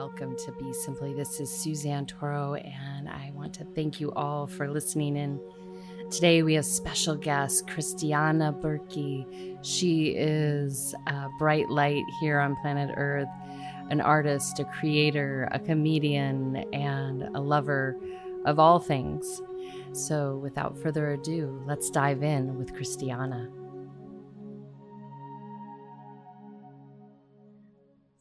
welcome to Be Simply. This is Suzanne Toro, and I want to thank you all for listening in. Today we have special guest Christiana Berkey. She is a bright light here on planet Earth, an artist, a creator, a comedian, and a lover of all things. So, without further ado, let's dive in with Christiana.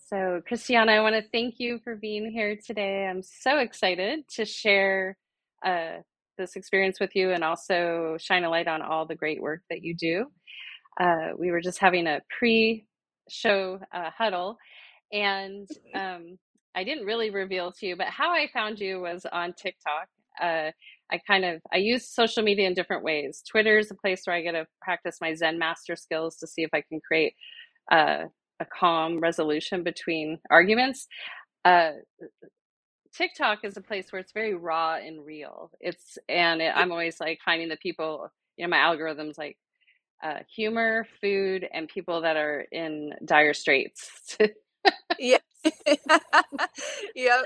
So, Christiana, I want to thank you for being here today. I'm so excited to share uh, this experience with you and also shine a light on all the great work that you do. Uh, we were just having a pre show uh, huddle, and um, I didn't really reveal to you, but how I found you was on TikTok. Uh, I kind of I use social media in different ways. Twitter is a place where I get to practice my Zen master skills to see if I can create uh, a calm resolution between arguments. Uh, TikTok is a place where it's very raw and real. It's and it, I'm always like finding the people. You know, my algorithms like uh, humor, food, and people that are in dire straits. yeah. yep.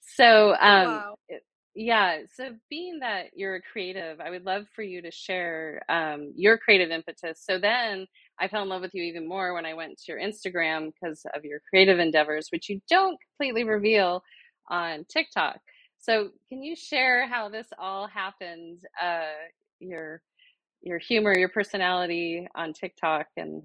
So, um, wow. yeah. So, being that you're a creative, I would love for you to share um, your creative impetus. So then I fell in love with you even more when I went to your Instagram because of your creative endeavors, which you don't completely reveal on TikTok. So, can you share how this all happened? Uh, your your humor, your personality on TikTok, and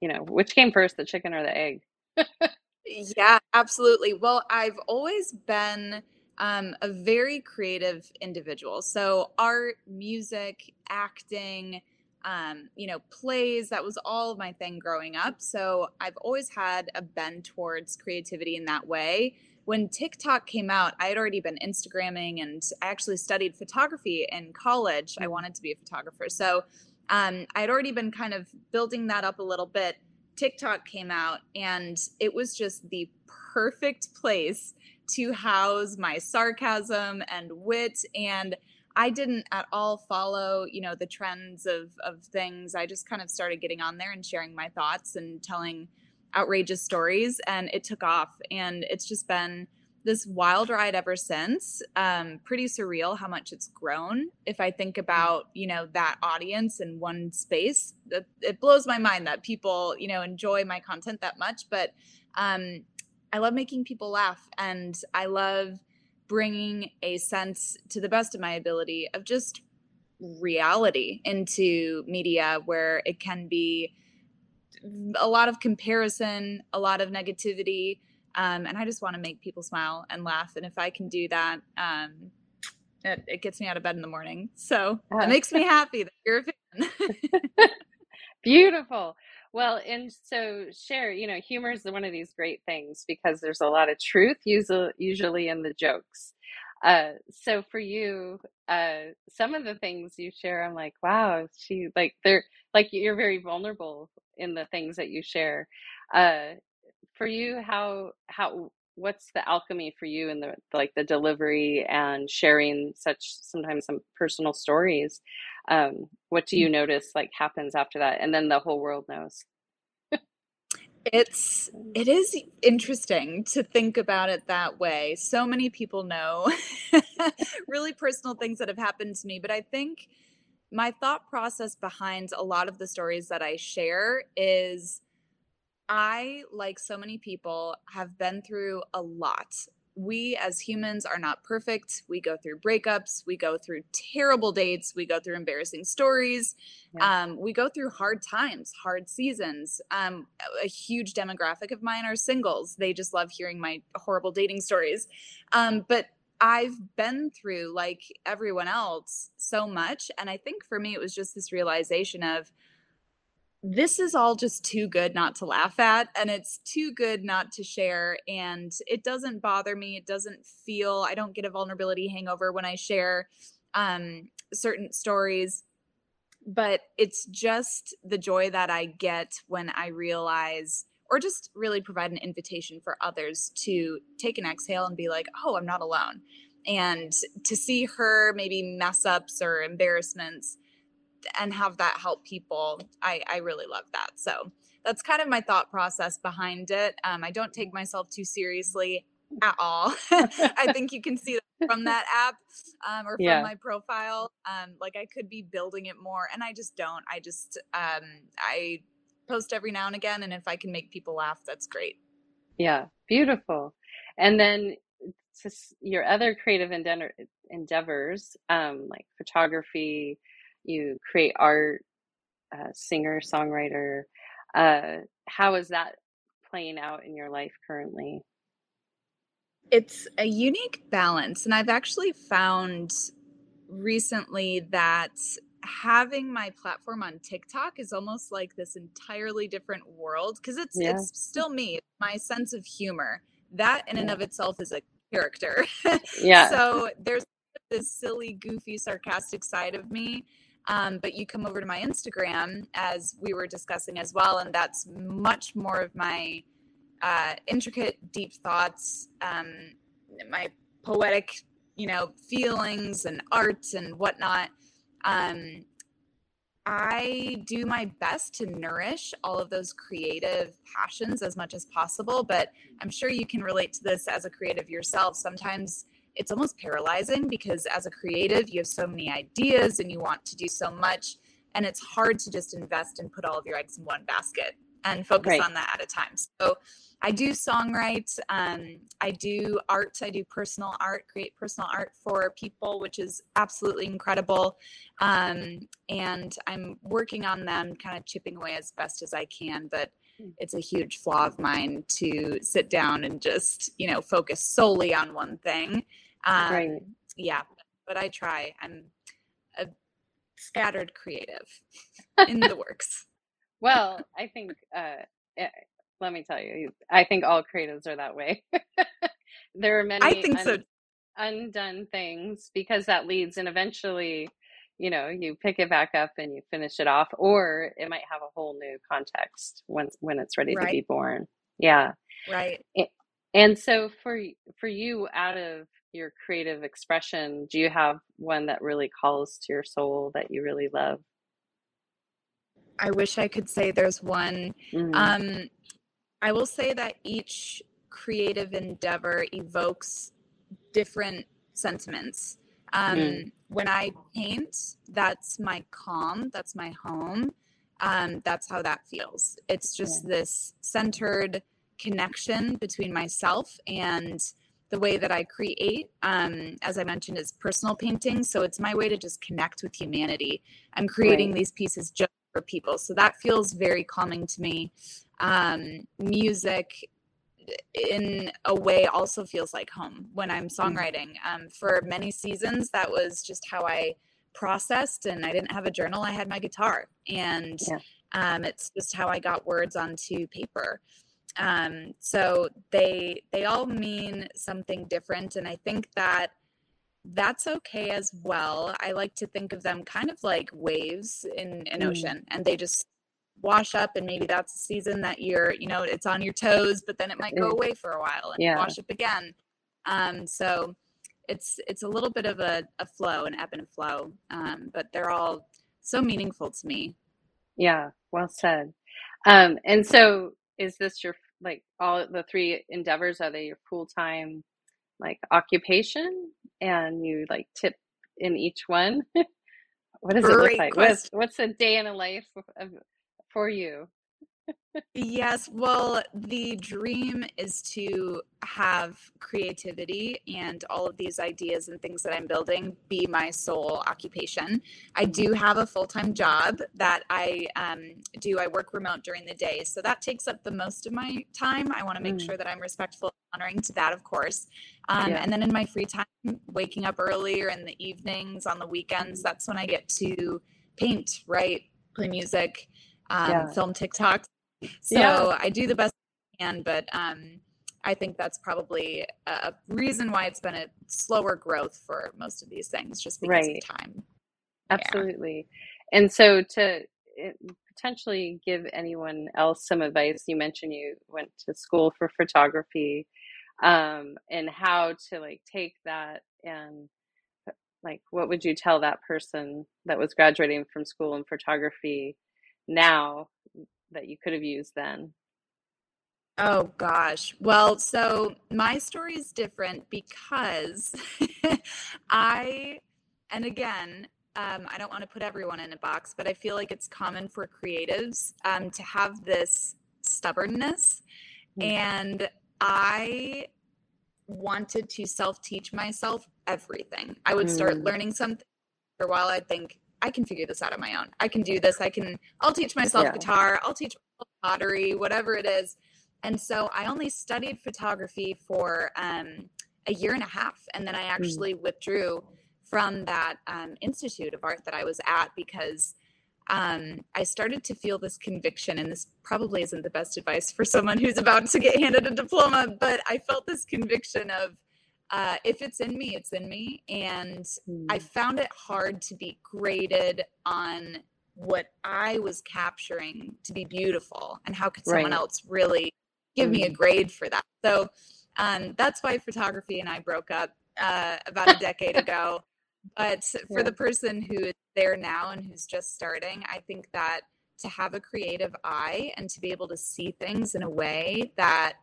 you know which came first, the chicken or the egg? yeah, absolutely. Well, I've always been um, a very creative individual. So, art, music, acting, um, you know, plays. That was all of my thing growing up. So I've always had a bend towards creativity in that way. When TikTok came out, I had already been Instagramming and I actually studied photography in college. I mm. wanted to be a photographer. So um, I had already been kind of building that up a little bit. TikTok came out and it was just the perfect place to house my sarcasm and wit and I didn't at all follow, you know, the trends of of things. I just kind of started getting on there and sharing my thoughts and telling outrageous stories and it took off and it's just been this wild ride ever since. Um, pretty surreal how much it's grown. If I think mm. about, you know, that audience in one space, it, it blows my mind that people, you know, enjoy my content that much. But um, I love making people laugh and I love bringing a sense to the best of my ability of just reality into media where it can be a lot of comparison, a lot of negativity. Um, and I just want to make people smile and laugh. And if I can do that, um, it, it, gets me out of bed in the morning. So it makes me happy that you're a fan. Beautiful. Well, and so share, you know, humor is one of these great things because there's a lot of truth usually in the jokes. Uh, so for you, uh, some of the things you share, I'm like, wow, she like they're like you're very vulnerable in the things that you share. Uh, for you, how how what's the alchemy for you in the like the delivery and sharing such sometimes some personal stories? Um, what do you mm. notice like happens after that? And then the whole world knows. It's it is interesting to think about it that way. So many people know really personal things that have happened to me but i think my thought process behind a lot of the stories that i share is I, like so many people, have been through a lot we as humans are not perfect. We go through breakups, we go through terrible dates, we go through embarrassing stories, yeah. um, we go through hard times, hard seasons. Um, a huge demographic of mine are singles. They just love hearing my horrible dating stories. Um, but I've been through, like everyone else, so much. And I think for me, it was just this realization of, this is all just too good not to laugh at and it's too good not to share and it doesn't bother me it doesn't feel i don't get a vulnerability hangover when i share um, certain stories but it's just the joy that i get when i realize or just really provide an invitation for others to take an exhale and be like oh i'm not alone and to see her maybe mess ups or embarrassments and have that help people i i really love that so that's kind of my thought process behind it um, i don't take myself too seriously at all. I think you can see that from that app um, or from Yeah. my profile. Um, like I could be building it more, and I just don't. I just um, I post every now and again, and if I can make people laugh, that's great. Yeah, beautiful. And then s- your other creative endeavor, endeavors, um, like photography, you create art, uh, singer, songwriter. Uh, how is that playing out in your life currently? It's a unique balance, and I've actually found recently that having my platform on TikTok is almost like this entirely different world because it's Yeah, it's still me, my sense of humor. That in and of itself is a character. yeah, so there's this silly, goofy, sarcastic side of me. Um, but you come over to my Instagram, as we were discussing as well, and that's much more of my uh, intricate, deep thoughts, um, my poetic, you know, feelings and art and whatnot. Um, I do my best to nourish all of those creative passions as much as possible, but I'm sure you can relate to this as a creative yourself. Sometimes it's almost paralyzing because as a creative, you have so many ideas and you want to do so much, and it's hard to just invest and put all of your eggs in one basket and focus right, on that at a time. So I do songwrite, um, I do art, I do personal art, create personal art for people, which is absolutely incredible. Um, and I'm working on them, kind of chipping away as best as I can. But. It's a huge flaw of mine to sit down and just, you know, focus solely on one thing. right. Um, yeah, but I try. I'm a scattered creative in the works. Well, I think, uh, eh, let me tell you, I think all creatives are that way. There are many I think so. undone things because that leads and eventually, you know, you pick it back up and you finish it off, or it might have a whole new context when when it's ready to be born. Yeah. right. And so for for you, out of your creative expression, do you have one that really calls to your soul that you really love? I wish I could say there's one. Mm, Um, I will say that each creative endeavor evokes different sentiments. Mm, Um, when I paint, that's my calm, that's my home. Um, that's how that feels. It's yeah, just this centered connection between myself and the way that I create. Um, as I mentioned, is personal painting. So it's my way to just connect with humanity. I'm creating right. these pieces just for people. So that feels very calming to me. Um, music in a way also feels like home when I'm Mm, songwriting. Um, for many seasons, that was just how I processed, and I didn't have a journal. I had my guitar, and yeah, um, it's just how I got words onto paper. Um, so they they all mean something different, and I think that that's okay as well. I like to think of them kind of like waves in an mm, ocean, and they just wash up and maybe that's a season that you're you know it's on your toes but then it might go mm, away for a while and yeah, wash up again um so it's it's a little bit of a, a flow an ebb and flow um but they're all so meaningful to me yeah. Well said. Um, and so is this your like all the three endeavors, are they your full-time like occupation and you like tip in each one? What does it look like? What's what's a day in a life of for you? Yes, well, the dream is to have creativity and all of these ideas and things that I'm building be my sole occupation. I do have a full time job that I um, do. I work remote during the day, so that takes up the most of my time. I want to make Mm, sure that I'm respectful, and honoring to that, of course. Um, yeah, and then in my free time, waking up earlier in the evenings, on the weekends, that's when I get to paint, write, play music, um, yeah, film TikToks yeah, so I do the best I can, but um, I think that's probably a reason why it's been a slower growth for most of these things, just because of right. time. Yeah. Absolutely. And so to eh, potentially give anyone else some advice, you mentioned you went to school for photography, um, and how to like take that and like what would you tell that person that was graduating from school in photography now that you could have used then? Oh gosh. Well, so my story is different because I, and again, um, I don't want to put everyone in a box, but I feel like it's common for creatives um, to have this stubbornness. Mm-hmm. And I wanted to self teach myself everything. I would start mm. learning something for a while. I'd think, I can figure this out on my own. I can do this. I can, I'll teach myself yeah. guitar. I'll teach pottery, whatever it is. And so I only studied photography for um, a year and a half. And then I mm. actually mm. withdrew from that um, institute of art that I was at because um, I started to feel this conviction, and this probably isn't the best advice for someone who's about to get handed a diploma, but I felt this conviction of uh, if it's in me, it's in me. And mm. I found it hard to be graded on what I was capturing to be beautiful, and how could someone right. else really give mm. me a hmm. grade for that? So um, that's why photography and I broke up uh, about a decade ago. But for yeah. the person who is there now and who's just starting, I think that to have a creative eye and to be able to see things in a way that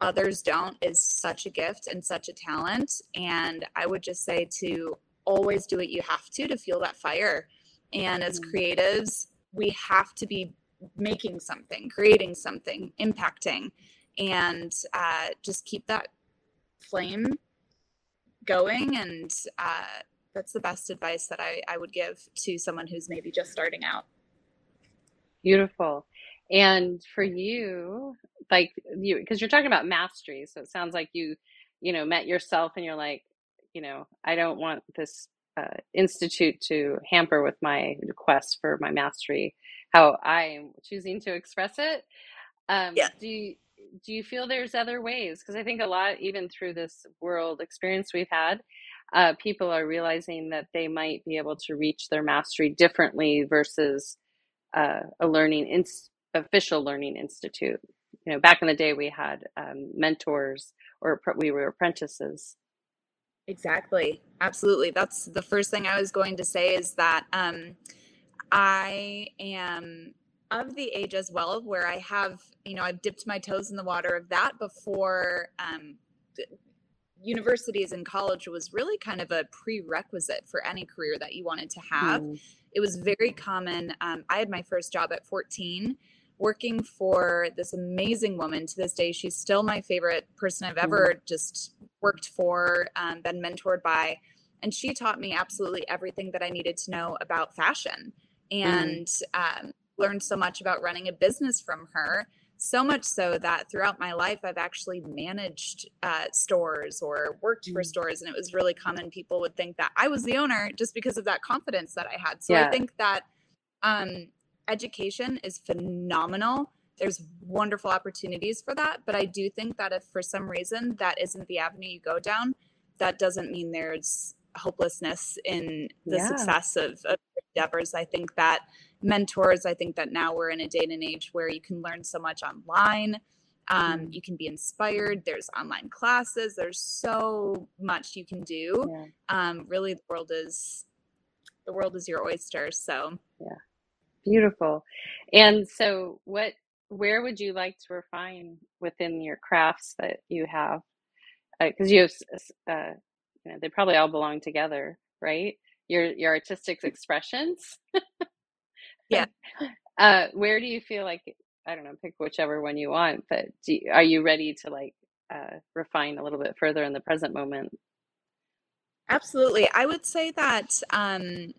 others don't is such a gift and such a talent. And I would just say to always do what you have to to feel that fire. And as mm-hmm. creatives, we have to be making something, creating something, impacting, and uh, just keep that flame going and uh, that's the best advice that I, I would give to someone who's maybe just starting out. Beautiful. And for you, like you, because you're talking about mastery, so it sounds like you, you know, met yourself and you're like, you know, I don't want this uh, institute to hamper with my quest for my mastery, how I'm choosing to express it. Um, yeah. Do you, do you feel there's other ways? Because I think a lot, even through this world experience we've had, uh, people are realizing that they might be able to reach their mastery differently versus uh, a learning in- official learning institute. You know, back in the day, we had um, mentors or we were apprentices. Exactly, absolutely. That's the first thing I was going to say is that um, I am of the age as well where I have, you know, I've dipped my toes in the water of that before um, universities and college was really kind of a prerequisite for any career that you wanted to have. Mm. It was very common. Um, I had my first job at 14 working for this amazing woman to this day. She's still my favorite person I've ever mm. just worked for, um, been mentored by. And she taught me absolutely everything that I needed to know about fashion mm. and um, learned so much about running a business from her so much so that throughout my life i've actually managed uh, stores or worked for mm. stores and it was really common people would think that i was the owner just because of that confidence that i had so yeah. i think that um, education is phenomenal there's wonderful opportunities for that but i do think that if for some reason that isn't the avenue you go down that doesn't mean there's hopelessness in the yeah. success of, of endeavors i think that mentors. I think that now we're in a day and age where you can learn so much online. Um, mm-hmm. you can be inspired. There's online classes. There's so much you can do. Yeah. Um, really, the world is the world is your oyster. So yeah, beautiful. And so, what? Where would you like to refine within your crafts that you have? Because uh, you have, uh, you know, they probably all belong together, right? Your your artistic expressions. yeah. Uh, where do you feel like I don't know, pick whichever one you want, but you, are you ready to like uh, refine a little bit further in the present moment? Absolutely. I would say that um,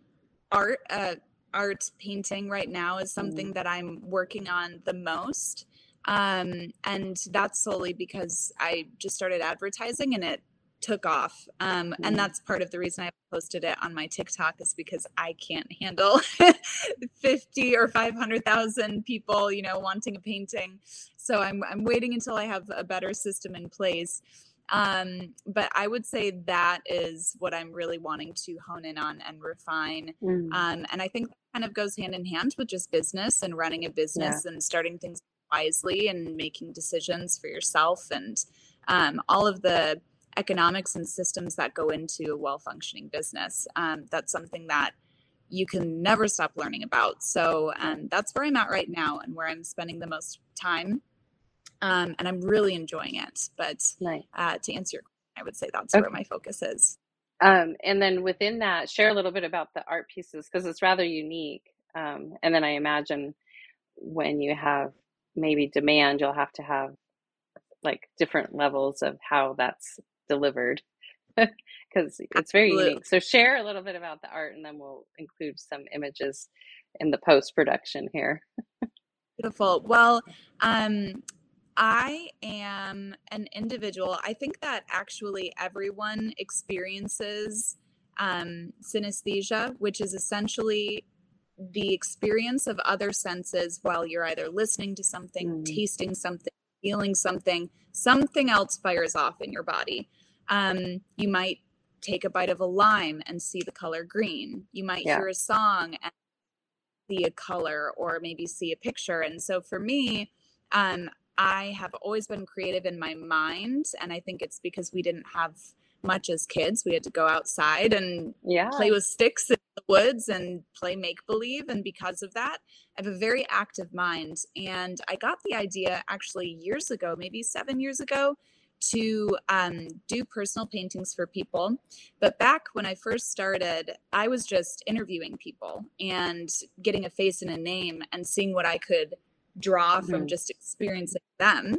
art, uh, art painting right now is something mm. that I'm working on the most. Um, and that's solely because I just started advertising and it took off. Um, and mm. that's part of the reason I posted it on my TikTok is because I can't handle 50 or 500,000 people, you know, wanting a painting. So I'm, I'm waiting until I have a better system in place. Um, but I would say that is what I'm really wanting to hone in on and refine. Mm. Um, and I think kind of goes hand in hand with just business and running a business yeah. and starting things wisely and making decisions for yourself and um, all of the economics and systems that go into a well functioning business. Um, that's something that you can never stop learning about. So um, that's where I'm at right now and where I'm spending the most time. um, and I'm really enjoying it. But nice. uh, to answer your question, I would say that's okay. where my focus is. Um, and then within that, share a little bit about the art pieces because it's rather unique. Um, and then I imagine when you have maybe demand, you'll have to have like different levels of how that's delivered because it's very Absolutely. unique. So share a little bit about the art and then we'll include some images in the post production here. Beautiful. Well, um, I am an individual. I think that actually everyone experiences um, synesthesia, which is essentially the experience of other senses while you're either listening to something, mm. tasting something, feeling something, something else fires off in your body. Um, you might take a bite of a lime and see the color green. You might yeah. hear a song and see a color or maybe see a picture. And so for me, um, I have always been creative in my mind. And I think it's because we didn't have much as kids. We had to go outside and yeah. play with sticks in the woods and play make believe. And because of that, I have a very active mind. And I got the idea actually years ago, maybe seven years ago, to um, do personal paintings for people. But back when I first started, I was just interviewing people and getting a face and a name and seeing what I could draw mm-hmm. from just experiencing them,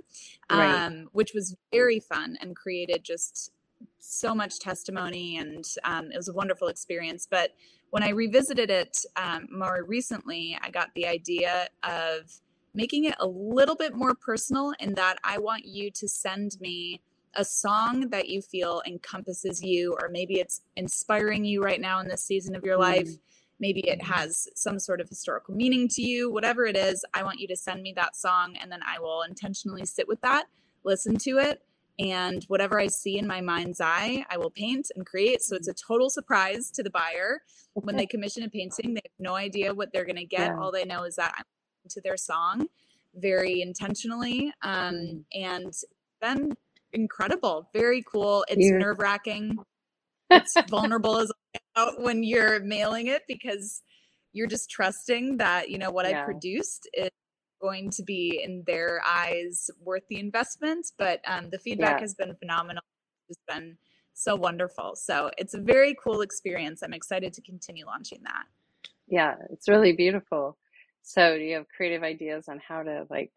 right. um, which was very fun and created just so much testimony and um, it was a wonderful experience. But when I revisited it um, more recently, I got the idea of making it a little bit more personal in that I want you to send me a song that you feel encompasses you, or maybe it's inspiring you right now in this season of your life. Mm maybe it has some sort of historical meaning to you, whatever it is, I want you to send me that song and then I will intentionally sit with that, listen to it, and whatever I see in my mind's eye, I will paint and create. So it's a total surprise to the buyer when they commission a painting. They have no idea what they're going to get. Yeah. All they know is that I'm to their song very intentionally. Um, mm-hmm. and then incredible, very cool. It's yeah. nerve wracking. It's vulnerable as when you're mailing it because you're just trusting that you know what yeah. I produced is going to be in their eyes worth the investment. But um, the feedback yeah. has been phenomenal. It's been so wonderful. So it's a very cool experience. I'm excited to continue launching that. Yeah, it's really beautiful. So do you have creative ideas on how to like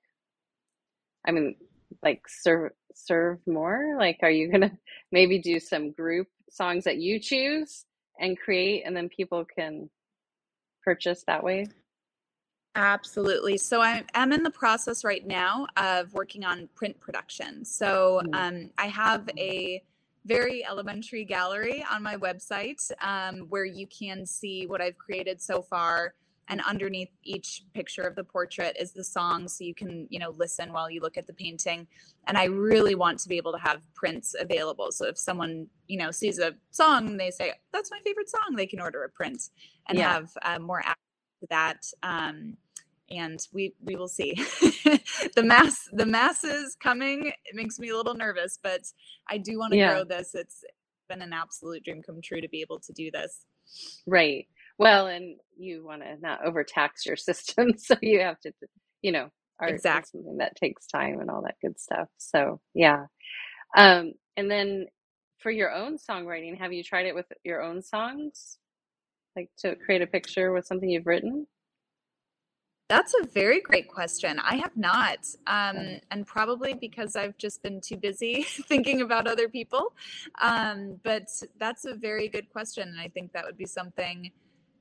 I mean like serve serve more? Like are you going to maybe do some group songs that you choose and create and then people can purchase that way? Absolutely. So I am in the process right now of working on print production. So mm. um, I have a very elementary gallery on my website um, where you can see what I've created so far and underneath each picture of the portrait is the song so you can you know listen while you look at the painting. And i really want to be able to have prints available. So if someone you know sees a song and they say that's my favorite song they can order a print and yeah. have uh, more access to that um, and we we will see. The mass the masses coming it makes me a little nervous but i do want to yeah. grow this. It's been an absolute dream come true to be able to do this. Right well, and you want to not overtax your system, so you have to, you know, art exactly. something that takes time and all that good stuff. So yeah, um, and then for your own songwriting, have you tried it with your own songs, like to create a picture with something you've written? That's a very great question. I have not. Um, and probably because I've just been too busy thinking about other people. Um, but that's a very good question. And I think that would be something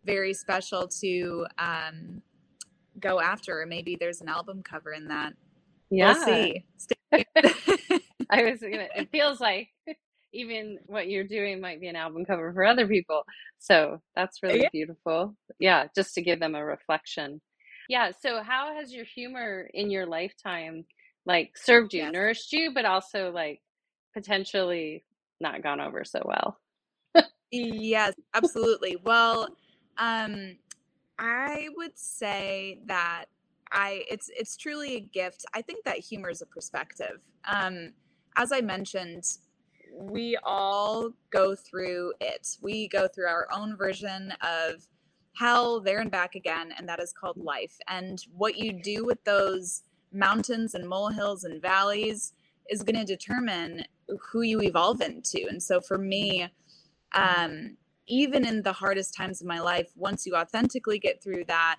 very special to um, go after. Maybe there's an album cover in that. Yeah. We'll see. I was gonna. It feels like even what you're doing might be an album cover for other people. So that's really yeah. beautiful. Yeah, just to give them a reflection. Yeah. So how has your humor in your lifetime like served you, yes. nourished you, but also like potentially not gone over so well? yes, absolutely. Well, um, I would say that I it's it's truly a gift. I think that humor is a perspective. Um, as I mentioned, we all go through it. We go through our own version of hell there and back again, and that is called life. And what you do with those mountains and molehills and valleys is going to determine who you evolve into. And so for me, um, even in the hardest times of my life, once you authentically get through that,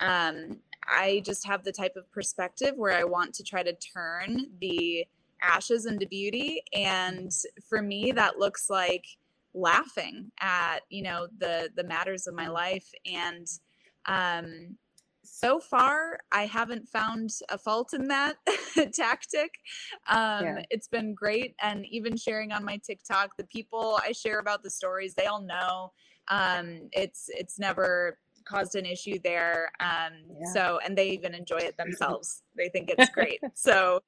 um, I just have the type of perspective where I want to try to turn the ashes into beauty. And for me, that looks like laughing at, you know, the the matters of my life. And um so far I haven't found a fault in that tactic. Um, yeah. It's been great. And even sharing on my TikTok, the people I share about the stories, they all know um, it's it's never caused an issue there. Um, yeah. So, and they even enjoy it themselves. they think it's great. so,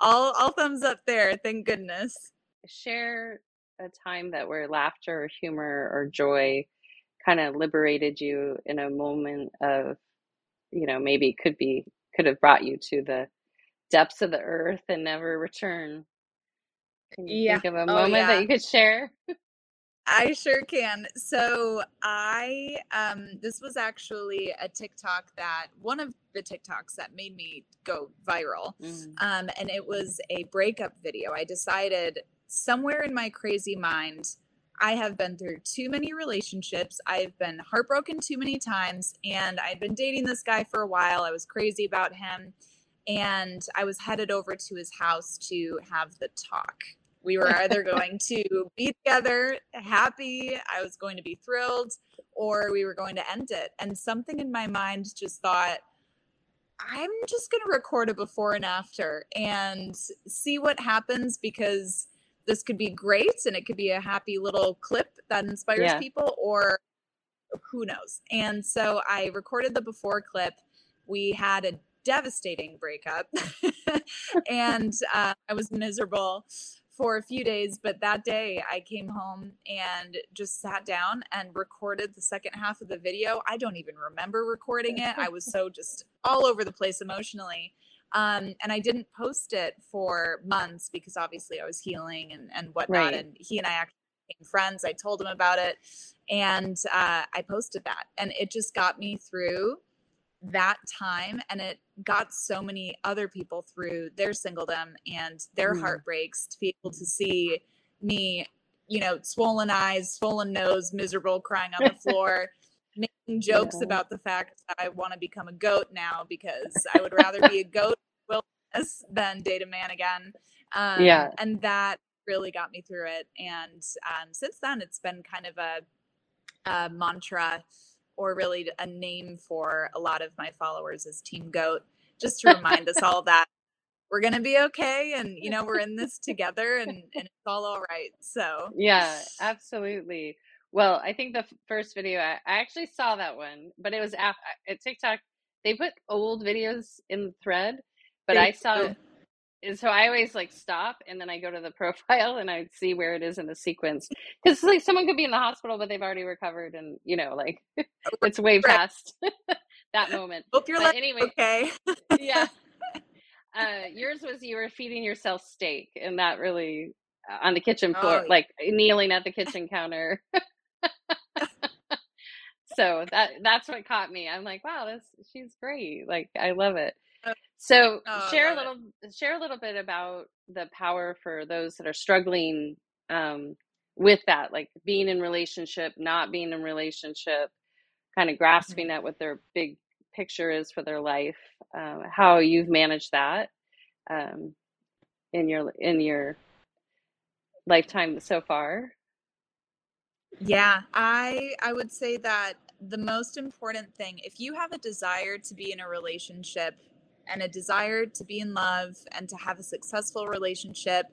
all all thumbs up there. Thank goodness. Share a time that where laughter or humor or joy kind of liberated you in a moment of, you know, maybe could be could have brought you to the depths of the earth and never return. Can you yeah. think of a oh, moment oh, yeah. that you could share? I sure can. So I um this was actually a TikTok that one of the TikToks that made me go viral. Mm. Um and it was a breakup video. I decided somewhere in my crazy mind I have been through too many relationships. I've been heartbroken too many times and I'd been dating this guy for a while. I was crazy about him and I was headed over to his house to have the talk we were either going to be together, happy, I was going to be thrilled, or we were going to end it. And something in my mind just thought, I'm just going to record a before and after and see what happens because this could be great and it could be a happy little clip that inspires yeah. people, or who knows. And so I recorded the before clip. We had a devastating breakup and uh, I was miserable for a few days, but that day I came home and just sat down and recorded the second half of the video. I don't even remember recording it. I was so just all over the place emotionally. Um, and I didn't post it for months because obviously I was healing and, and whatnot. Right. And he and I actually became friends. I told him about it and uh, I posted that. And it just got me through that time and it got so many other people through their singledom and their mm. heartbreaks to be able to see me you know swollen eyes swollen nose miserable crying on the floor making jokes yeah. about the fact that i want to become a goat now because i would rather be a goat wilderness than date a man again um, yeah and that really got me through it and um, since then it's been kind of a, a mantra or really a name for a lot of my followers is Team Goat, just to remind us all that we're gonna be okay and you know we're in this together and, and it's all all right so yeah absolutely well i think the first video I, I actually saw that one but it was at, at tiktok they put old videos in the thread but i saw and so I always like stop and then I go to the profile and I see where it is in the sequence because like someone could be in the hospital but they've already recovered and you know like it's way past that moment. Hope you're like anyway. Okay. yeah. Uh, yours was you were feeding yourself steak and that really uh, on the kitchen floor, oh, like kneeling at the kitchen counter. So that that's what caught me. I'm like, wow, this she's great. Like I love it. So oh, share a little it. share a little bit about the power for those that are struggling um, with that, like being in relationship, not being in relationship, kind of grasping mm-hmm. at what their big picture is for their life. Uh, how you've managed that um, in your in your lifetime so far. Yeah, I I would say that the most important thing if you have a desire to be in a relationship and a desire to be in love and to have a successful relationship,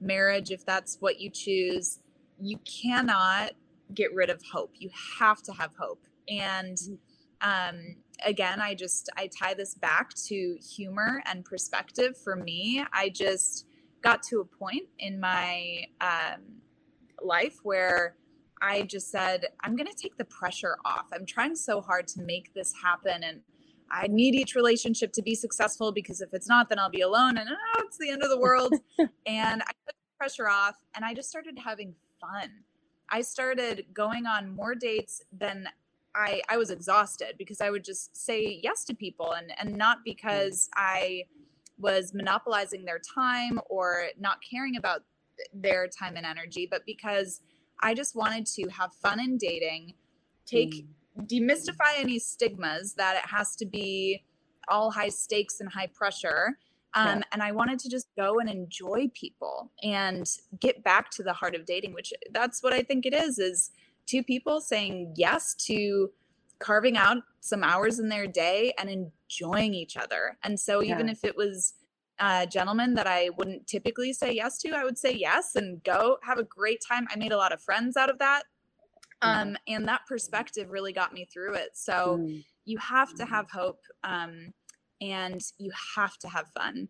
marriage, if that's what you choose, you cannot get rid of hope. You have to have hope. And mm-hmm. um, again, I just I tie this back to humor and perspective. For me, I just got to a point in my um, life where I just said, I'm going to take the pressure off. I'm trying so hard to make this happen and I need each relationship to be successful because if it's not, then I'll be alone and oh, it's the end of the world. and I took the pressure off and I just started having fun. I started going on more dates than I, I was exhausted because I would just say yes to people and, and not because I was monopolizing their time or not caring about their time and energy, but because I just wanted to have fun in dating, take mm. demystify any stigmas that it has to be all high stakes and high pressure. Um, yeah. And I wanted to just go and enjoy people and get back to the heart of dating, which that's what I think it is, is two people saying yes to carving out some hours in their day and enjoying each other. And so even yeah. if it was a gentleman that I wouldn't typically say yes to, I would say yes and go have a great time. I made a lot of friends out of that. Um, and that perspective really got me through it. So mm. you have to have hope um, and you have to have fun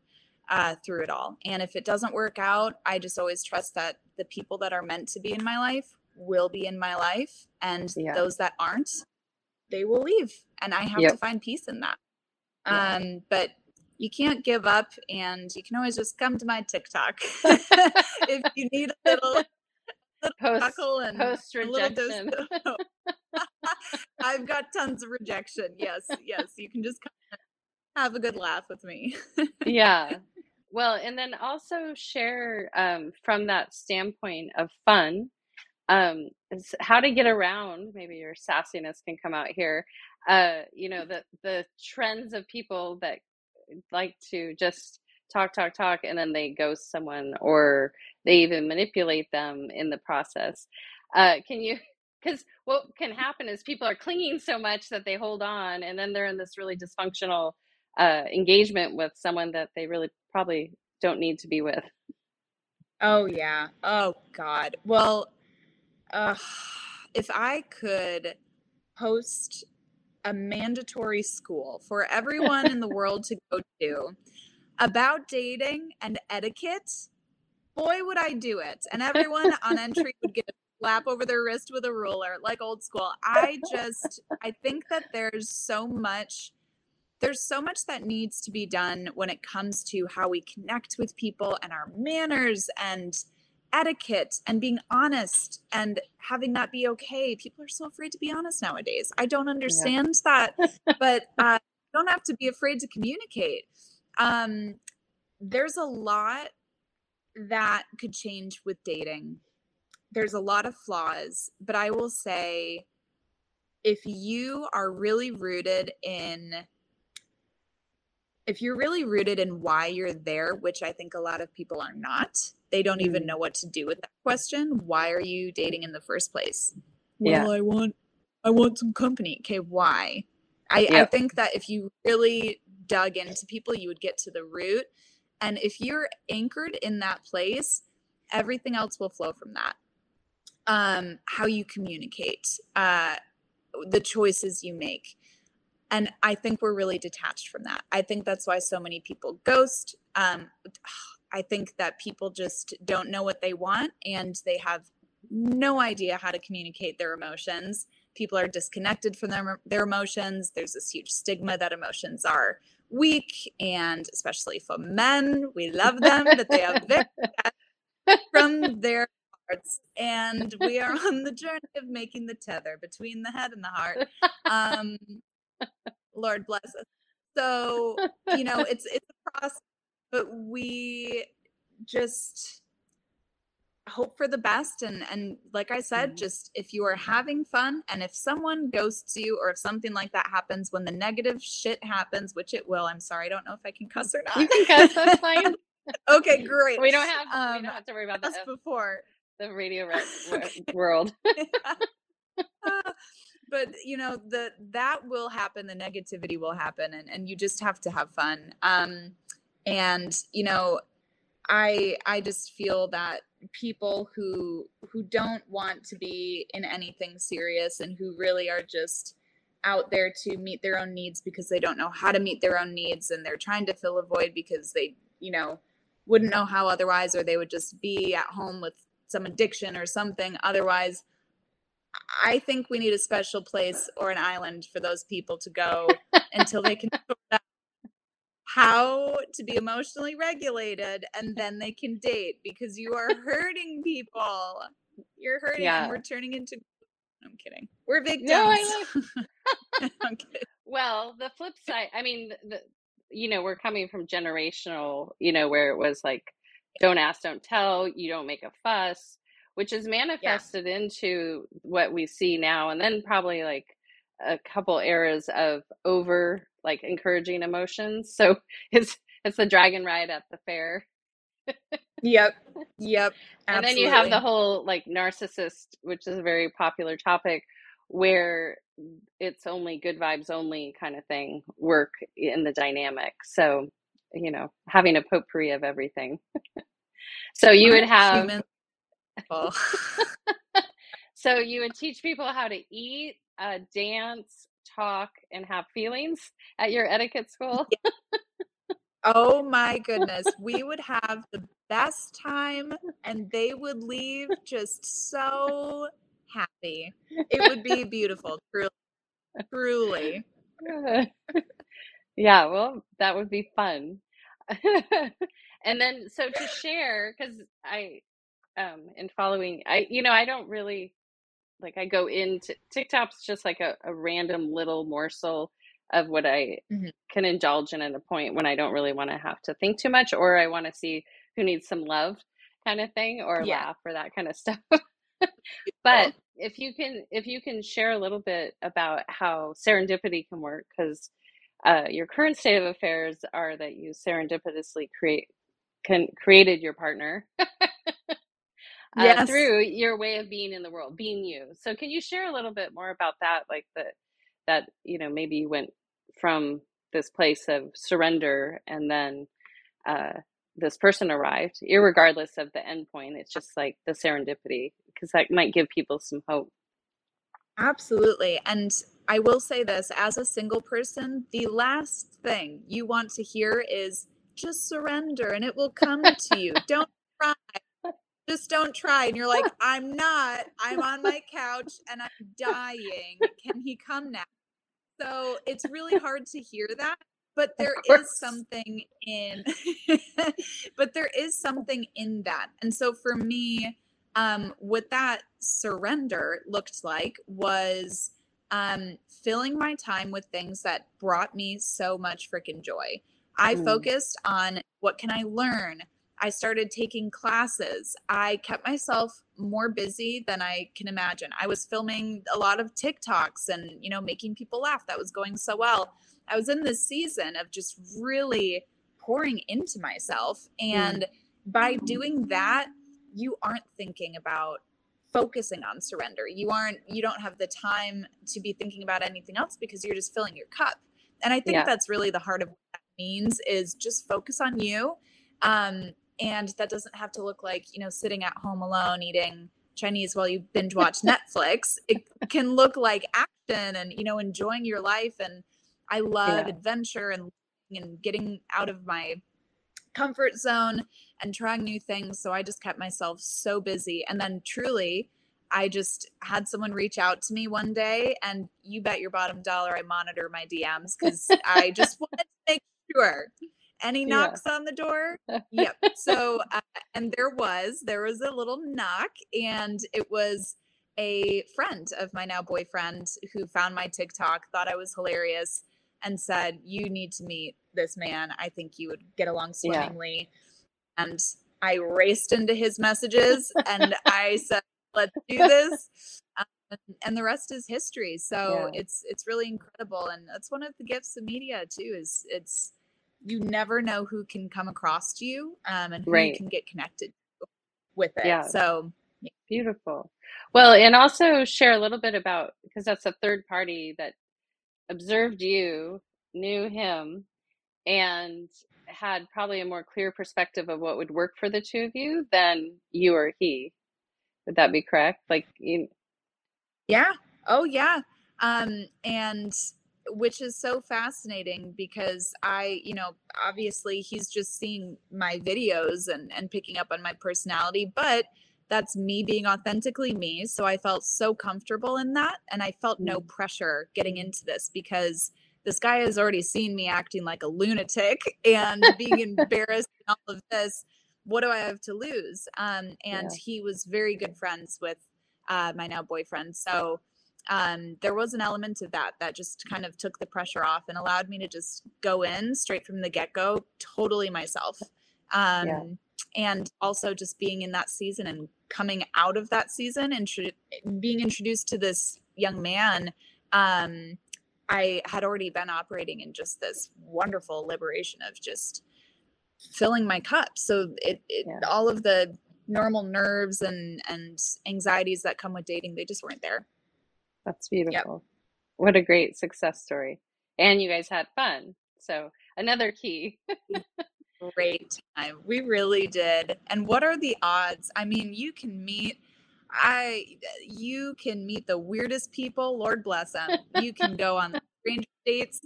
uh, through it all. And if it doesn't work out, I just always trust that the people that are meant to be in my life will be in my life. And yeah. those that aren't, they will leave and i have yep. to find peace in that yeah. um but you can't give up and you can always just come to my tiktok if you need a little, little post, and post rejection. i've got tons of rejection. Yes yes you can just have a good laugh with me. Yeah. Well and then also share um, from that standpoint of fun um, how to get around maybe your sassiness can come out here uh, you know the the trends of people that like to just talk talk talk and then they ghost someone or they even manipulate them in the process. Uh, can you because what can happen is people are clinging so much that they hold on and then they're in this really dysfunctional uh, engagement with someone that they really probably don't need to be with. Oh yeah. Oh god. Well uh, if I could host a mandatory school for everyone in the world to go to about dating and etiquette, boy, would I do it. And everyone on entry would get a slap over their wrist with a ruler, like old school. I just, I think that there's so much. There's so much that needs to be done when it comes to how we connect with people and our manners and etiquette and being honest and having that be okay. People are so afraid to be honest nowadays. I don't understand yeah. that, but uh, don't have to be afraid to communicate. Um, there's a lot that could change with dating. There's a lot of flaws, but I will say if you are really rooted in if you're really rooted in why you're there, which I think a lot of people are not, they don't even mm. know what to do with that question. Why are you dating in the first place? Yeah. Well, I want I want some company. Okay, why? I, I think that if you really dug into people, you would get to the root. And if you're anchored in that place, everything else will flow from that. Um, how you communicate, uh, the choices you make. And I think we're really detached from that. I think that's why so many people ghost. Um, I think that people just don't know what they want and they have no idea how to communicate their emotions. People are disconnected from their, their emotions. There's this huge stigma that emotions are weak, and especially for men, we love them, but they are from their hearts. And we are on the journey of making the tether between the head and the heart. Um, Lord bless us. So, you know, it's it's a process but we just hope for the best. And and like i said mm-hmm. just if you are having fun and if someone ghosts you or if something like that happens when the negative shit happens which it will i'm sorry i don't know if i can cuss or not. you can cuss that's fine. Okay great. We don't have um, we don't have to worry about that before. the radio world. Uh, but you know the that will happen the negativity will happen and and you just have to have fun. Um and you know i i just feel that people who who don't want to be in anything serious and who really are just out there to meet their own needs because they don't know how to meet their own needs and they're trying to fill a void because they you know wouldn't know how otherwise or they would just be at home with some addiction or something otherwise. I think we need a special place or an island for those people to go until they can how to be emotionally regulated and then they can date because you are hurting people. You're hurting yeah. and we're turning into I'm kidding. We're victims. No, I I'm kidding. Well, the flip side, I mean, the, you know, we're coming from generational, you know, where it was like, don't ask, don't tell, you don't make a fuss, which is manifested yeah. into what we see now. And then probably like a couple eras of over like encouraging emotions. So it's it's the dragon ride at the fair. yep. Yep. Absolutely. And then you have the whole like narcissist, which is a very popular topic, where it's only good vibes only kind of thing work in the dynamic. So, you know, having a potpourri of everything. so you would have so you would teach people how to eat, uh, dance, talk, and have feelings at your etiquette school. oh my goodness. We would have the best time and they would leave just so happy. It would be beautiful, truly. Truly. yeah, well, that would be fun. and then so to share cuz I um in following I you know, I don't really like I go into TikTok's just like a, a random little morsel of what I mm-hmm. can indulge in at a point when I don't really want to have to think too much or I want to see who needs some love kind of thing or yeah. laugh or that kind of stuff. but if you can if you can share a little bit about how serendipity can work because uh, your current state of affairs are that you serendipitously create can created your partner uh, yes. through your way of being in the world, being you. So can you share a little bit more about that? Like the that you know maybe you went from this place of surrender and then uh, this person arrived, regardless of the end point. It's just like the serendipity because that might give people some hope. Absolutely. And I will say this as a single person, the last thing you want to hear is just surrender and it will come to you. Don't try just don't try. And you're like, I'm not. I'm on my couch and I'm dying. Can he come now? So it's really hard to hear that. But there is something in, but there is something in that. And so for me, um, what that surrender looked like was um, filling my time with things that brought me so much freaking joy. I mm. focused on what can I learn? I started taking classes. I kept myself more busy than I can imagine. I was filming a lot of TikToks and, you know, making people laugh. That was going so well. I was in this season of just really pouring into myself. And by doing that, you aren't thinking about focusing on surrender. You aren't, you don't have the time to be thinking about anything else because you're just filling your cup. And I think yeah. that's really the heart of what that means is just focus on you um, and that doesn't have to look like you know sitting at home alone eating chinese while you binge watch netflix. It can look like action and you know enjoying your life. And i love yeah. adventure and and getting out of my comfort zone and trying new things. So i just kept myself so busy. And then truly i just had someone reach out to me one day and you bet your bottom dollar i monitor my dms because i just wanted to make sure any knocks yeah. on the door yep so uh, and there was there was a little knock and it was a friend of my now boyfriend who found my tiktok thought i was hilarious and said you need to meet this man i think you would get along swimmingly yeah. and i raced into his messages and i said let's do this um, and the rest is history so yeah. it's it's really incredible and that's one of the gifts of media too is it's you never know who can come across to you um, and who right. you can get connected with it. Yeah. So yeah. beautiful. Well, and also share a little bit about because that's a third party that observed you, knew him, and had probably a more clear perspective of what would work for the two of you than you or he. Would that be correct? Like you Yeah. Oh yeah. Um and which is so fascinating because I, you know, obviously he's just seeing my videos and and picking up on my personality, but that's me being authentically me. So I felt so comfortable in that and I felt no mm. pressure getting into this because this guy has already seen me acting like a lunatic and being embarrassed and all of this. What do I have to lose? Um, and yeah. he was very good friends with uh, my now boyfriend. So um, there was an element of that that just kind of took the pressure off and allowed me to just go in straight from the get go, totally myself. Um, yeah. And also just being in that season and coming out of that season and tr- being introduced to this young man. Um, I had already been operating in just this wonderful liberation of just filling my cup. So it, it yeah. all of the normal nerves and and anxieties that come with dating, they just weren't there. That's beautiful. Yep. What a great success story. And you guys had fun. So another key. great time. We really did. And what are the odds? I mean, you can meet I you can meet the weirdest people, Lord bless them. You can go on the strange dates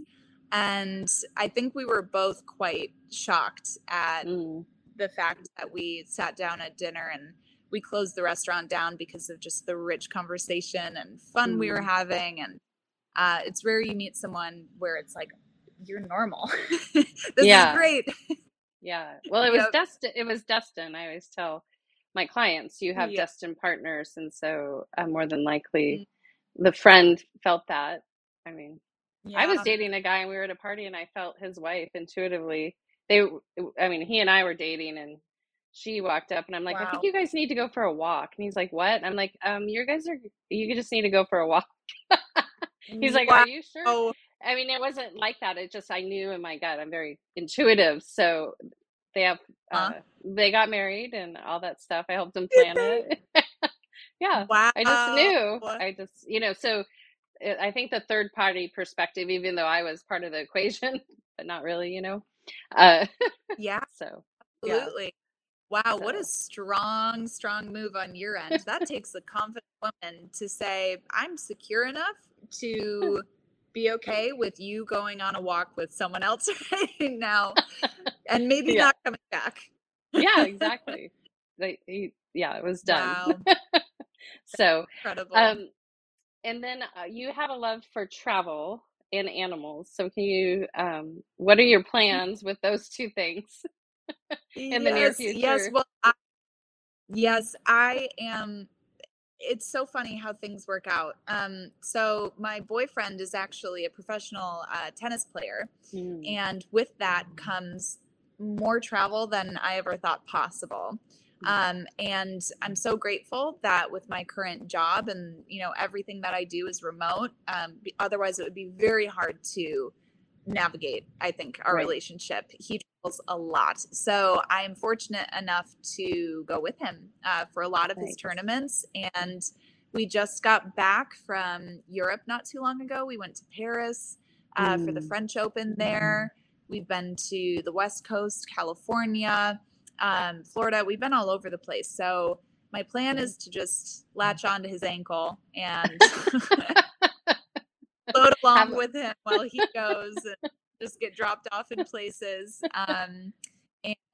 and I think we were both quite shocked at mm. the fact that we sat down at dinner and we closed the restaurant down because of just the rich conversation and fun we were mm. having. And uh, it's rare you meet someone where it's like, you're normal. this yeah. is great. yeah. Well, it was yep. Destin. It was Destin. I always tell my clients, you have yep. destined partners. And so uh, more than likely mm. the friend felt that. I mean, yeah. I was dating a guy and we were at a party and I felt his wife intuitively. They, I mean, he and I were dating and she walked up and I'm like, wow. I think you guys need to go for a walk. And he's like, what? And I'm like, um, you guys are, you just need to go for a walk. he's like, wow. are you sure? Oh. I mean, it wasn't like that. It just, I knew in my gut, I'm very intuitive. So they have, huh? uh, they got married and all that stuff. I helped them plan it. yeah. Wow. I just knew. I just, you know, so I think the third party perspective, even though I was part of the equation, but not really, you know. Uh, yeah. So absolutely. Yeah. Wow, so. what a strong, strong move on your end. That takes a confident woman to say, I'm secure enough to be okay with you going on a walk with someone else right now and maybe yeah. not coming back. yeah, exactly. They, he, yeah, it was done. Wow. so incredible. Um, and then uh, you have a love for travel and animals. So can you um what are your plans with those two things in the near future? Yes, well I, yes, I am it's so funny how things work out. Um, so my boyfriend is actually a professional uh, tennis player, mm. and with that comes more travel than I ever thought possible. Um, and I'm so grateful that with my current job and you know everything that I do is remote. Um, otherwise, it would be very hard to navigate. I think our right. relationship. He travels a lot, so I am fortunate enough to go with him uh, for a lot of his tournaments. And we just got back from Europe not too long ago. We went to Paris uh, mm. for the mm. French Open there. We've been to the West Coast, California um, Florida. We've been all over the place. So my plan is to just latch onto his ankle and float along with him while he goes and just get dropped off in places. Um,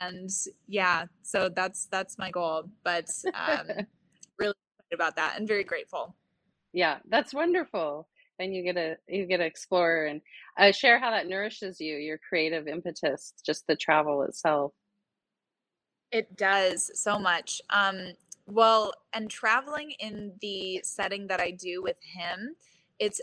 and yeah, so that's that's my goal. But um, really excited about that and very grateful. Yeah, that's wonderful. And you get to you get to explore and uh, share how that nourishes you, your creative impetus, just the travel itself. It does so much. Um, well, and traveling in the setting that I do with him, it's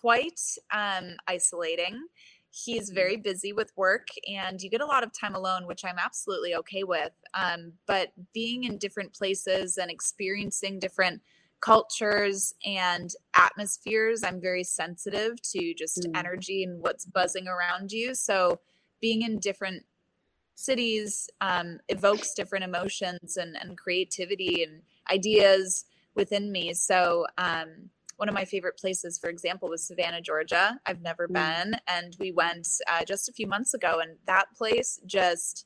quite um, isolating. He's mm-hmm. very busy with work, and you get a lot of time alone, which I'm absolutely okay with. Um, but being in different places and experiencing different cultures and atmospheres, I'm very sensitive to just mm. energy and what's buzzing around you. So, being in different cities um, evokes different emotions and, and creativity and ideas within me. So, um, one of my favorite places, for example, was Savannah, Georgia. I've never mm. been, and we went uh, just a few months ago, and that place just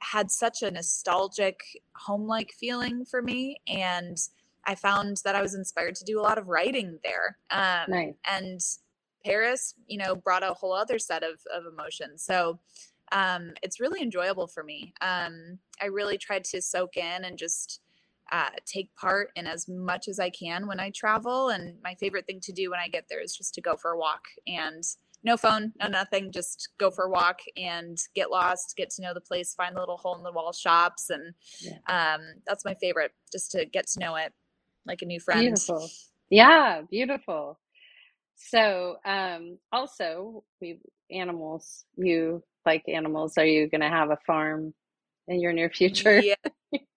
had such a nostalgic, home like feeling for me. And I found that I was inspired to do a lot of writing there. Um, nice. And Paris, you know, brought a whole other set of, of emotions. So, um, it's really enjoyable for me. Um, I really tried to soak in and just uh, take part in as much as I can when I travel. And my favorite thing to do when I get there is just to go for a walk and no phone, no nothing, just go for a walk and get lost, get to know the place, find the little hole in the wall shops. And yeah. um, that's my favorite, just to get to know it like a new friend. Beautiful. Yeah, beautiful. So, um, also, we animals. You like animals? Are you going to have a farm in your near future? Yeah.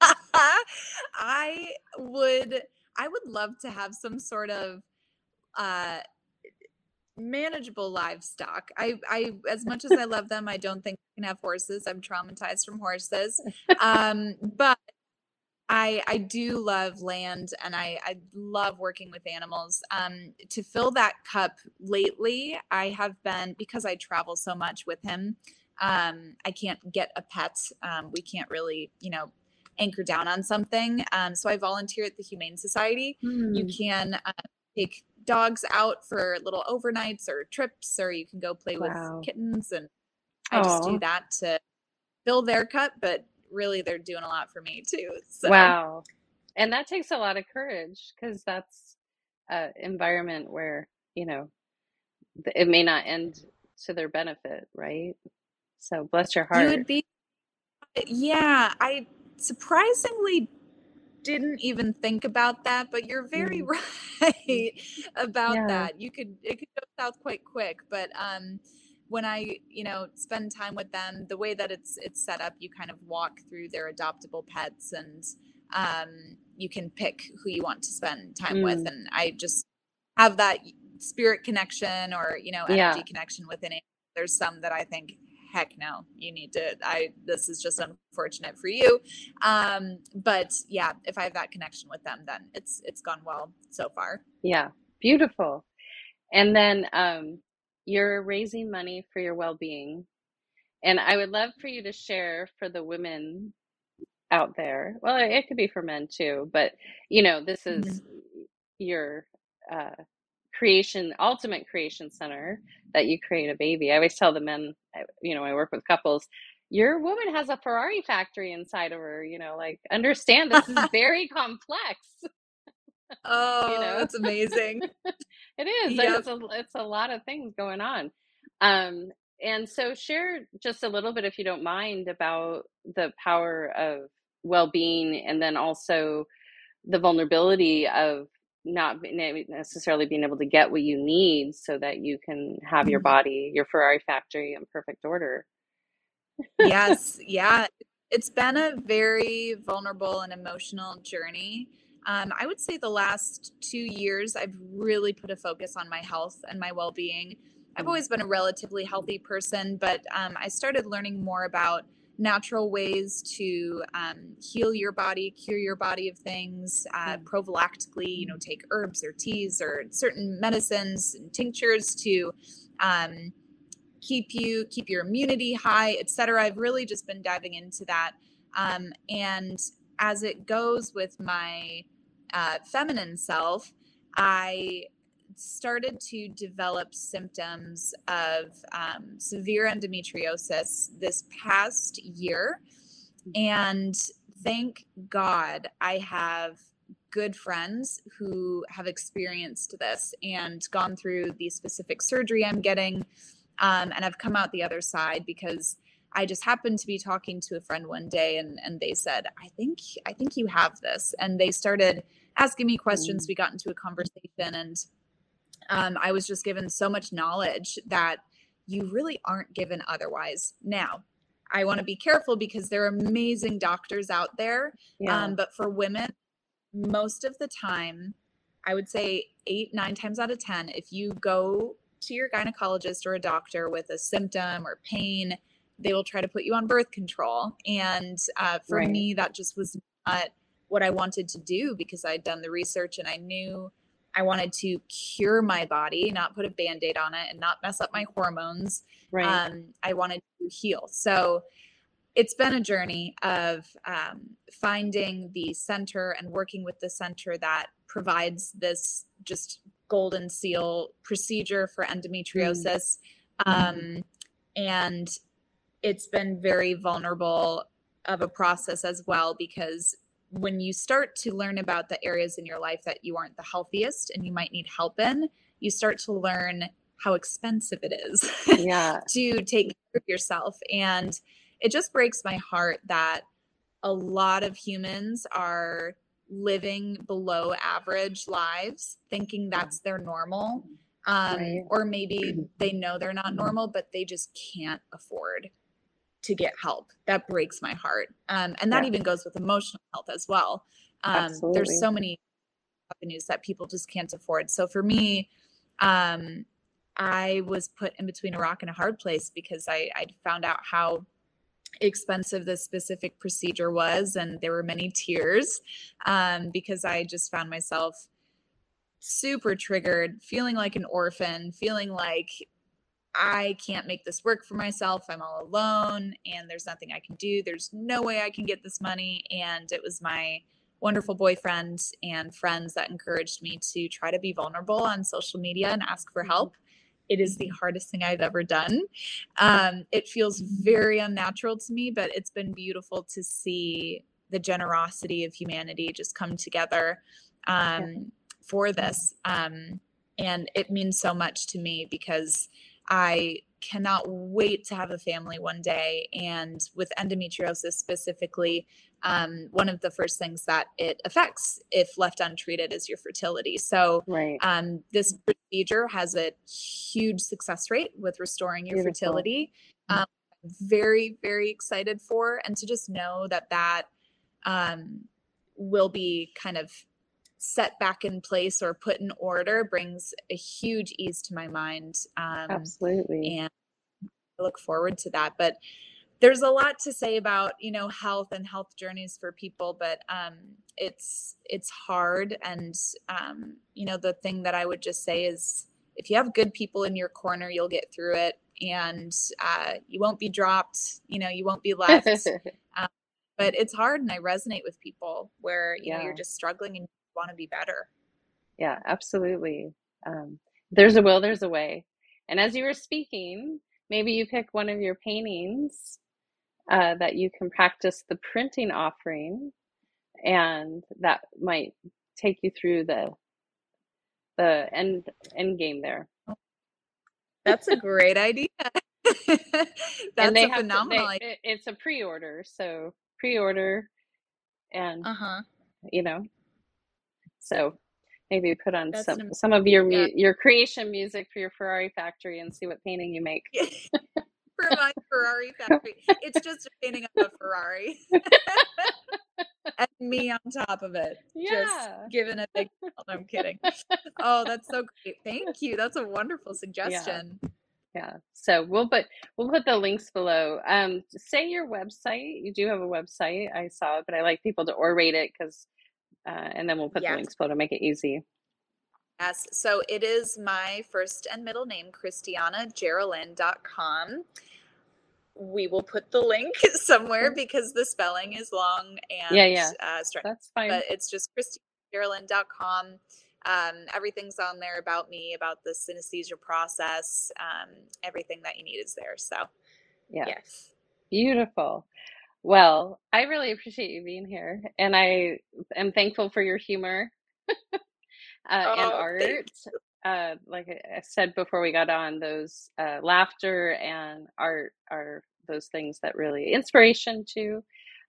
I would I would love to have some sort of uh manageable livestock. I I as much as I love them, I don't think I can have horses. I'm traumatized from horses. Um but I I do love land and I I love working with animals. Um to fill that cup lately, I have been because I travel so much with him. Um I can't get a pet. Um we can't really, you know, anchor down on something. Um so I volunteer at the Humane Society. You Hmm. can uh, take dogs out for little overnights or trips or you can go play with kittens and I just do that to fill their cup, but really they're doing a lot for me too. So wow. And that takes a lot of courage because that's an environment where, you know, it may not end to their benefit, right? So bless your you heart. would be yeah, I surprisingly didn't even think about that, but you're very Mm. right about Yeah. that. You could it could go south quite quick, but um when I, you know, spend time with them, the way that it's it's set up, you kind of walk through their adoptable pets and um you can pick who you want to spend time with Mm. and I just have that spirit connection or, you know, Yeah. energy connection with an animal. There's some that I think heck no you need to i this is just unfortunate for you um but yeah if i have that connection with them then it's it's gone well so far Yeah. Beautiful. And then um, you're raising money for your well-being. And I would love for you to share for the women out there. Well, it could be for men too, but you know, this is your uh, creation, ultimate creation center that you create a baby. I always tell the men, you know, I work with couples, your woman has a Ferrari factory inside of her, you know, like understand this is very complex, you oh know. that's amazing It is. yep It's a it's a lot of things going on. Um, and so share just a little bit, if you don't mind, about the power of well-being and then also the vulnerability of not necessarily being able to get what you need so that you can have your Mhm. body, your Ferrari factory in perfect order. yes yeah it's been a very vulnerable and emotional journey um, i would say the last two years i've really put a focus on my health and my well-being i've Mm. always been a relatively healthy person but um, i started learning more about natural ways to um, heal your body cure your body of things uh, Mm. prophylactically you know take herbs or teas or certain medicines and tinctures to um, keep you keep your immunity high etc i've really just been diving into that um, and as it goes with my uh, feminine self i started to develop symptoms of um, severe endometriosis this past year and thank god i have good friends who have experienced this and gone through the specific surgery i'm getting um, and I've come out the other side because I just happened to be talking to a friend one day, and and they said, "I think I think you have this," and they started asking me questions. Mm. We got into a conversation, and um, I was just given so much knowledge that you really aren't given otherwise. Now, I want to be careful because there are amazing doctors out there, Yeah. um, but for women, most of the time, I would say eight, nine times out of 10, if you go to your gynecologist or a doctor with a symptom or pain, they will try to put you on birth control. And uh, for Right. me, that just was not what I wanted to do because I'd done the research and I knew I wanted to cure my body, not put a band aid on it and not mess up my hormones. Right. Um, I wanted to heal. So it's been a journey of um, finding the center and working with the center that provides this just golden seal procedure for endometriosis. Um, and it's been very vulnerable of a process as well because when you start to learn about the areas in your life that you aren't the healthiest and you might need help in, you start to learn how expensive it is yeah. to take care of yourself. And it just breaks my heart that a lot of humans are living below average lives, thinking that's their normal. Um, Right. Or maybe they know they're not normal, but they just can't afford to get help. That breaks my heart. Um, and that Yeah. even goes with emotional health as well. Um, there's so many avenues that people just can't afford. So for me, um, I was put in between a rock and a hard place because I I found out how expensive this specific procedure was, and there were many tears um, because I just found myself super triggered, feeling like an orphan, feeling like I can't make this work for myself. I'm all alone and there's nothing I can do. There's no way I can get this money. And it was my wonderful boyfriend and friends that encouraged me to try to be vulnerable on social media and ask for help. It is the hardest thing I've ever done. Um, it feels very unnatural to me, but it's been beautiful to see the generosity of humanity just come together um, for this. Um, and it means so much to me because I cannot wait to have a family one day. And with endometriosis specifically, um, one of the first things that it affects, if left untreated, is your fertility. So, Right. um, this procedure has a huge success rate with restoring your Beautiful. fertility. Um, very, very excited for, and to just know that that um, will be kind of set back in place or put in order brings a huge ease to my mind. Um, Absolutely. and I look forward to that. But there's a lot to say about you know health and health journeys for people, but um, it's it's hard. And um, you know the thing that I would just say is if you have good people in your corner, you'll get through it, and uh, you won't be dropped. You know you won't be left. but it's hard, and I resonate with people where you know you're just struggling and want to be better. Yeah, absolutely. Um, there's a will, there's a way. And as you were speaking, maybe you pick one of your paintings uh, that you can practice the printing offering, and that might take you through the the end end game there. That's a great idea. That's a have to, phenomenal they, it- it's a pre-order, so pre-order, and Uh huh. you know, so maybe put on That's some some of your yeah. your creation music for your Ferrari factory and see what painting you make. for my Ferrari factory. It's just a painting of a Ferrari. and me on top of it. Yeah. Just giving a big no, I'm kidding. Oh, that's so great. Thank you. That's a wonderful suggestion. Yeah. So we'll put we'll put the links below. Um, say your website. You do have a website. I saw it, but I like people to orate it because, uh, and then we'll put Yes. the links below to make it easy. Yes. So it is my first and middle name, ChristianaGeraldine.com. We will put the link somewhere because the spelling is long and Yeah, yeah. Uh, stretchy. That's fine. but it's just christianageraldine.com. Um, everything's on there about me, about the synesthesia process. Um, everything that you need is there. So, yeah. yes. Beautiful. Well, I really appreciate you being here, and I am thankful for your humor uh, and Oh, art. thank Uh, like I I said before we got on, those uh, laughter and art are those things that really inspiration to,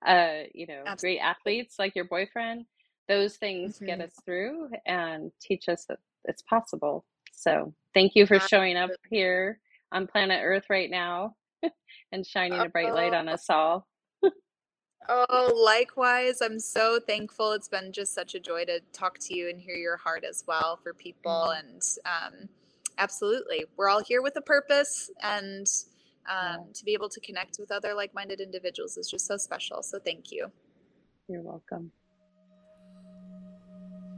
uh, you know, great Absolutely. athletes like your boyfriend. Those things get Mhm. us through and teach us that it's possible. So, thank you for showing up Absolutely. here on planet Earth right now and shining a bright light on Oh, us all. Oh, likewise. I'm so thankful. It's been just such a joy to talk to you and hear your heart as well for people. Mm. And um, absolutely, we're all here with a purpose. And Yeah, um, to be able to connect with other like minded individuals is just so special. So, thank you. you're welcome.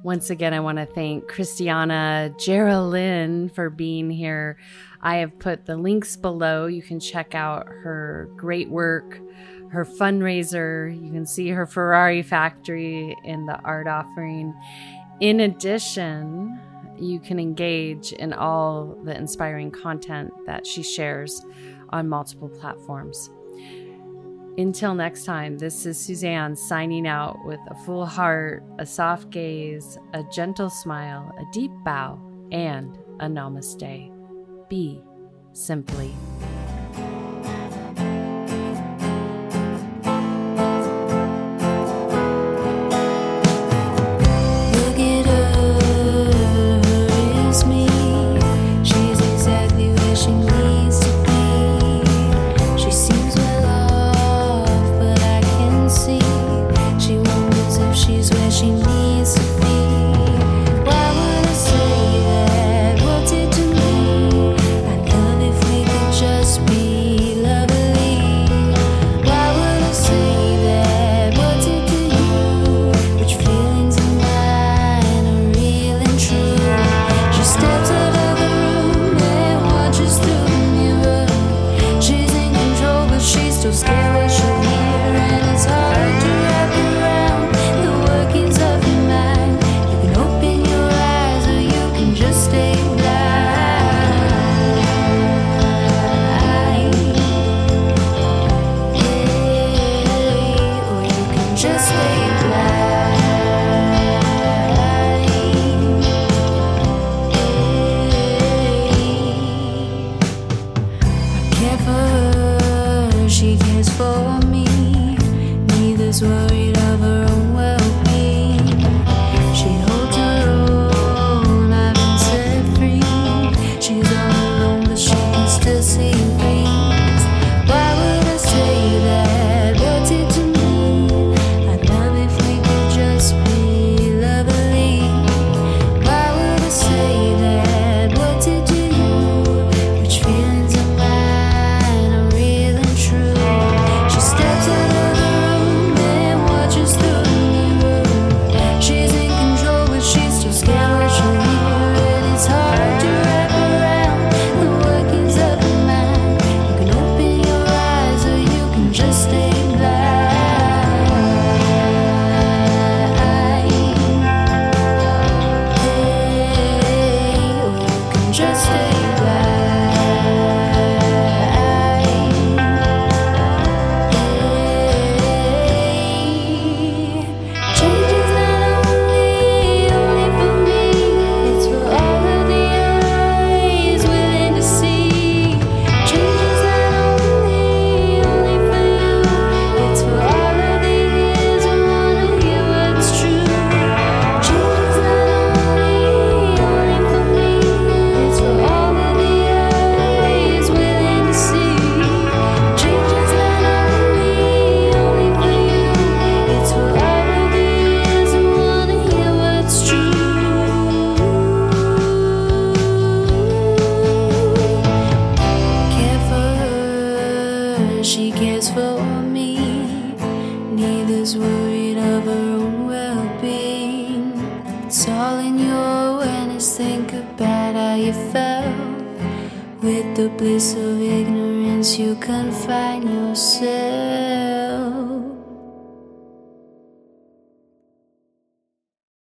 Once again, I want to thank Christiana Geraldine for being here. I have put the links below. You can check out her great work, her fundraiser. You can see her Ferrari factory in the art offering. In addition, you can engage in all the inspiring content that she shares on multiple platforms. Until next time, this is Suzanne signing out with a full heart, a soft gaze, a gentle smile, a deep bow, and a namaste. Be simply.